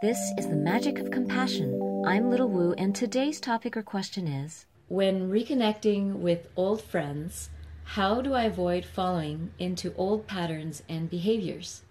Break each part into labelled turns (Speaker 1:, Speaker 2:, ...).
Speaker 1: This is the magic of compassion. I'm Little Woo, and today's topic or question is
Speaker 2: When reconnecting with old friends, how do I avoid falling into old patterns and behaviors?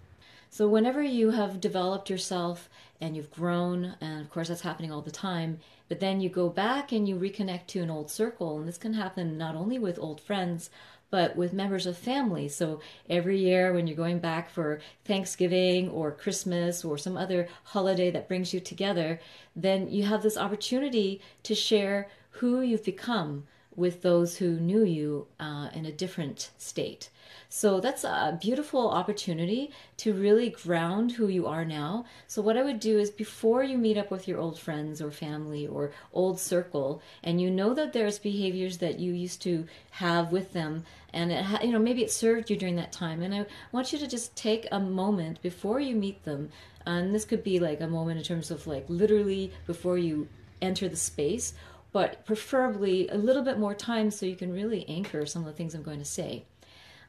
Speaker 2: So, whenever you have developed yourself and you've grown, and of course that's happening all the time, but then you go back and you reconnect to an old circle, and this can happen not only with old friends, but with members of family. So every year when you're going back for Thanksgiving or Christmas or some other holiday that brings you together, then you have this opportunity to share who you've become with those who knew you uh, in a different state. So that's a beautiful opportunity to really ground who you are now. So, what I would do is before you meet up with your old friends or family or old circle, and you know that there's behaviors that you used to have with them, and it ha- you know maybe it served you during that time, and I want you to just take a moment before you meet them, and this could be like a moment in terms of like literally before you enter the space but preferably a little bit more time so you can really anchor some of the things I'm going to say.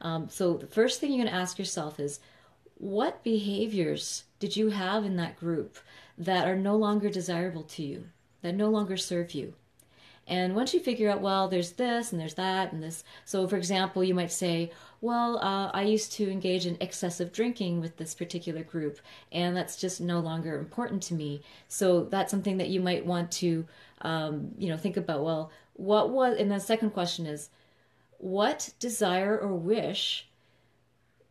Speaker 2: Um, so the first thing you're going to ask yourself is, what behaviors did you have in that group that are no longer desirable to you, that no longer serve you? And once you figure out, well, there's this and there's that and this. So, for example, you might say, well, uh, I used to engage in excessive drinking with this particular group, and that's just no longer important to me. So, that's something that you might want to, um, you know, think about. Well, what was, and the second question is, what desire or wish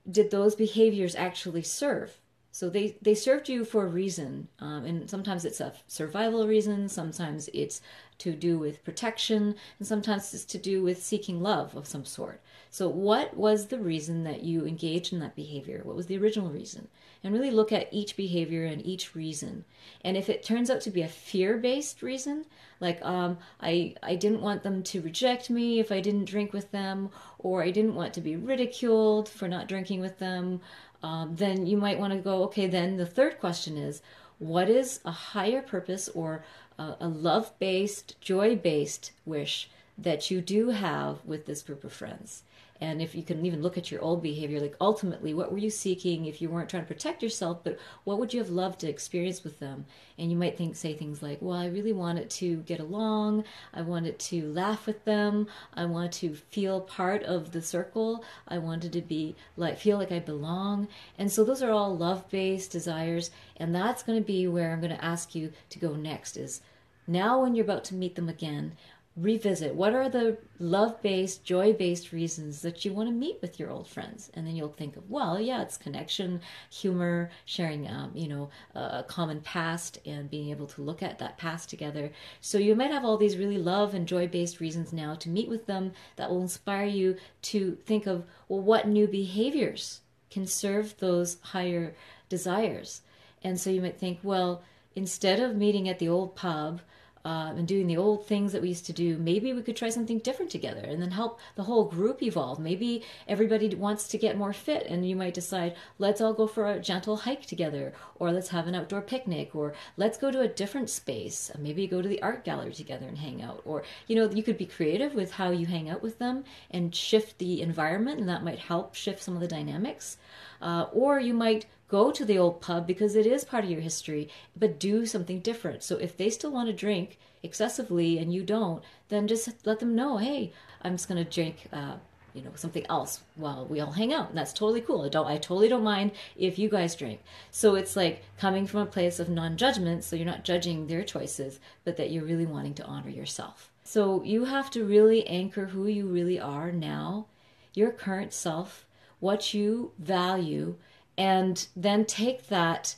Speaker 2: did those behaviors actually serve? So they, they served you for a reason, um, and sometimes it's a survival reason, sometimes it's to do with protection, and sometimes it's to do with seeking love of some sort. So, what was the reason that you engaged in that behavior? What was the original reason? And really look at each behavior and each reason. And if it turns out to be a fear based reason, like um, I, I didn't want them to reject me if I didn't drink with them, or I didn't want to be ridiculed for not drinking with them, um, then you might want to go, okay, then the third question is what is a higher purpose or a, a love based, joy based wish that you do have with this group of friends? And if you can even look at your old behavior like ultimately what were you seeking if you weren't trying to protect yourself but what would you have loved to experience with them? And you might think say things like well i really wanted to get along. I wanted to laugh with them. I want to feel part of the circle. I wanted to be like feel like i belong. And so those are all love based desires and that's going to be where i'm going to ask you to go next is now when you're about to meet them again revisit what are the love based, joy based reasons that you want to meet with your old friends. And then you'll think of, well, yeah, it's connection, humor, sharing, um, you know, a common past and being able to look at that past together. So you might have all these really love and joy based reasons now to meet with them that will inspire you to think of, well, what new behaviors can serve those higher desires. And so you might think, well, instead of meeting at the old pub, uh, and doing the old things that we used to do, maybe we could try something different together and then help the whole group evolve. Maybe everybody wants to get more fit, and you might decide, let's all go for a gentle hike together, or let's have an outdoor picnic, or let's go to a different space. Maybe go to the art gallery together and hang out. Or, you know, you could be creative with how you hang out with them and shift the environment, and that might help shift some of the dynamics. Uh, or you might go to the old pub because it is part of your history, but do something different. So if they still want to drink excessively and you don't, then just let them know, hey, I'm just going to drink. Uh, you know something else while we all hang out and that's totally cool i don't i totally don't mind if you guys drink so it's like coming from a place of non-judgment so you're not judging their choices but that you're really wanting to honor yourself so you have to really anchor who you really are now your current self what you value and then take that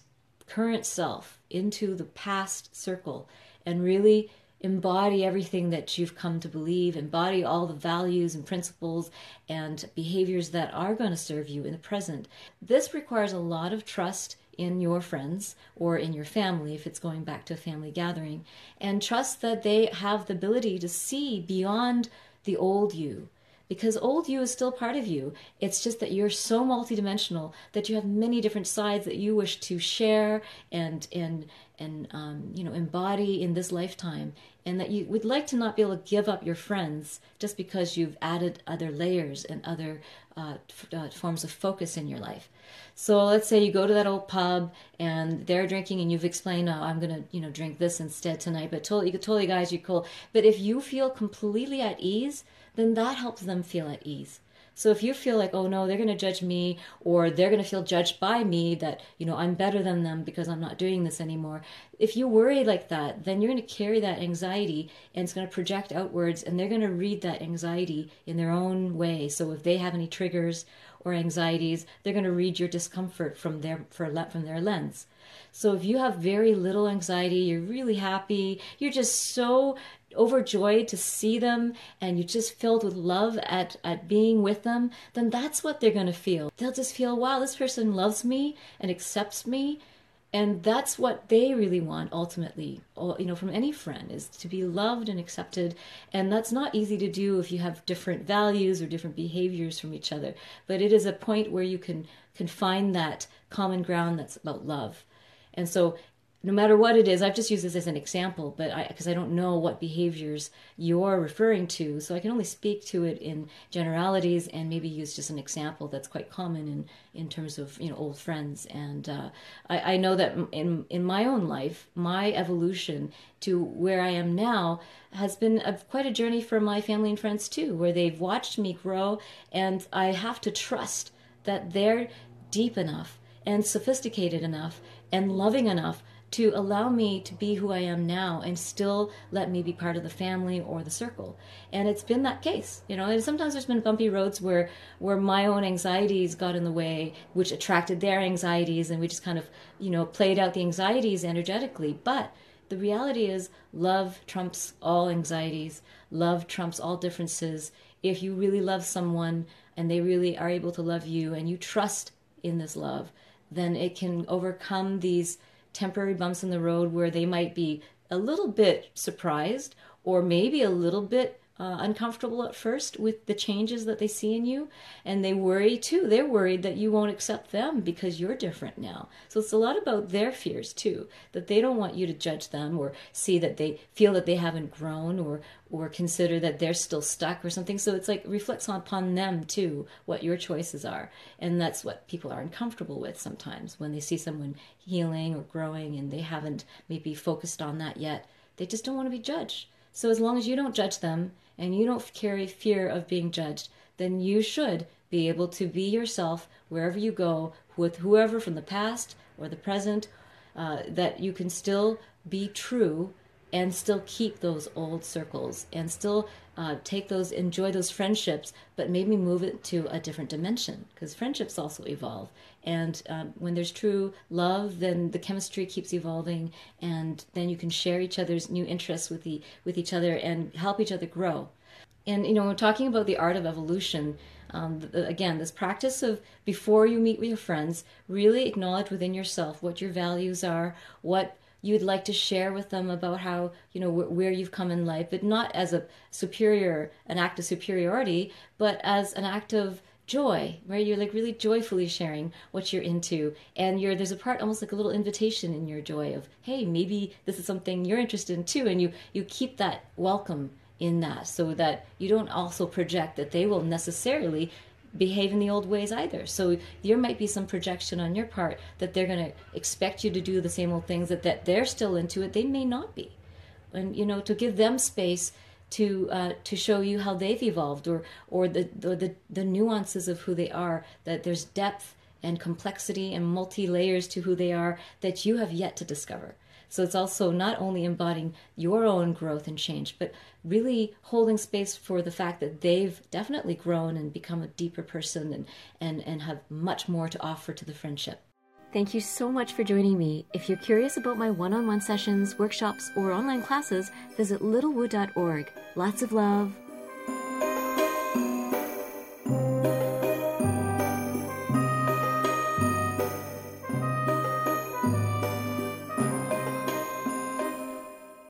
Speaker 2: current self into the past circle and really embody everything that you've come to believe, embody all the values and principles and behaviors that are going to serve you in the present. This requires a lot of trust in your friends or in your family if it's going back to a family gathering, and trust that they have the ability to see beyond the old you because old you is still part of you. It's just that you're so multidimensional that you have many different sides that you wish to share and and and um, you know embody in this lifetime, and that you would like to not be able to give up your friends just because you've added other layers and other uh, uh, forms of focus in your life. So let's say you go to that old pub and they're drinking and you've explained, oh, I'm to, you know, drink this instead tonight, but totally, totally guys, you're cool. But if you feel completely at ease, then that helps them feel at ease. So if you feel like, oh no, they're going to judge me or they're going to feel judged by me that, you know, I'm better than them because I'm not doing this anymore. If you worry like that, then you're going to carry that anxiety and it's going to project outwards and they're going to read that anxiety in their own way. So if they have any triggers or anxieties, they're going to read your discomfort from their from their lens. So if you have very little anxiety, you're really happy, you're just so overjoyed to see them and you're just filled with love at, at being with them, then that's what they're going to feel. They'll just feel, wow, this person loves me and accepts me. And that's what they really want ultimately, you know, from any friend is to be loved and accepted. And that's not easy to do if you have different values or different behaviors from each other. But it is a point where you can, can find that common ground that's about love. And so no matter what it is, I've just used this as an example, but I because I don't know what behaviors you're referring to, so I can only speak to it in generalities and maybe use just an example that's quite common in in terms of you know old friends. And uh, I, I know that in in my own life, my evolution to where I am now has been a, quite a journey for my family and friends too, where they've watched me grow, and I have to trust that they're deep enough and sophisticated enough and loving enough to allow me to be who I am now and still let me be part of the family or the circle. And it's been that case, you know. And sometimes there's been bumpy roads where where my own anxieties got in the way, which attracted their anxieties, and we just kind of, you know, played out the anxieties energetically. But the reality is, love trumps all anxieties. Love trumps all differences. If you really love someone and they really are able to love you, and you trust in this love, then it can overcome these temporary bumps in the road where they might be a little bit surprised or maybe a little bit uh, uncomfortable at first with the changes that they see in you and they worry too. They're worried that you won't accept them because you're different now. So it's a lot about their fears too that they don't want you to judge them or see that they feel that they haven't grown or or consider that they're still stuck or something. So it's like reflects upon them too what your choices are. And that's what people are uncomfortable with sometimes. When they see someone healing or growing and they haven't maybe focused on that yet they just don't want to be judged. So as long as you don't judge them and you don't carry fear of being judged, then you should be able to be yourself wherever you go with whoever from the past or the present, uh, that you can still be true and still keep those old circles and still uh, take those, enjoy those friendships, but maybe move it to a different dimension because friendships also evolve. And um, when there's true love, then the chemistry keeps evolving, and then you can share each other's new interests with the with each other and help each other grow. And you know, we're talking about the art of evolution. Um, again, this practice of before you meet with your friends, really acknowledge within yourself what your values are, what you'd like to share with them about how you know wh- where you've come in life but not as a superior an act of superiority but as an act of joy where you're like really joyfully sharing what you're into and you're there's a part almost like a little invitation in your joy of hey maybe this is something you're interested in too and you you keep that welcome in that so that you don't also project that they will necessarily behave in the old ways either. So there might be some projection on your part that they're going to expect you to do the same old things that, that they're still into it. They may not be. And, you know, to give them space to uh, to show you how they've evolved or or the, the the nuances of who they are that there's depth and complexity and multi layers to who they are that you have yet to discover so it's also not only embodying your own growth and change, but really holding space for the fact that they've definitely grown and become a deeper person and, and, and have much more to offer to the friendship.
Speaker 1: Thank you so much for joining me. If you're curious about my one on one sessions, workshops, or online classes, visit littlewoo.org. Lots of love,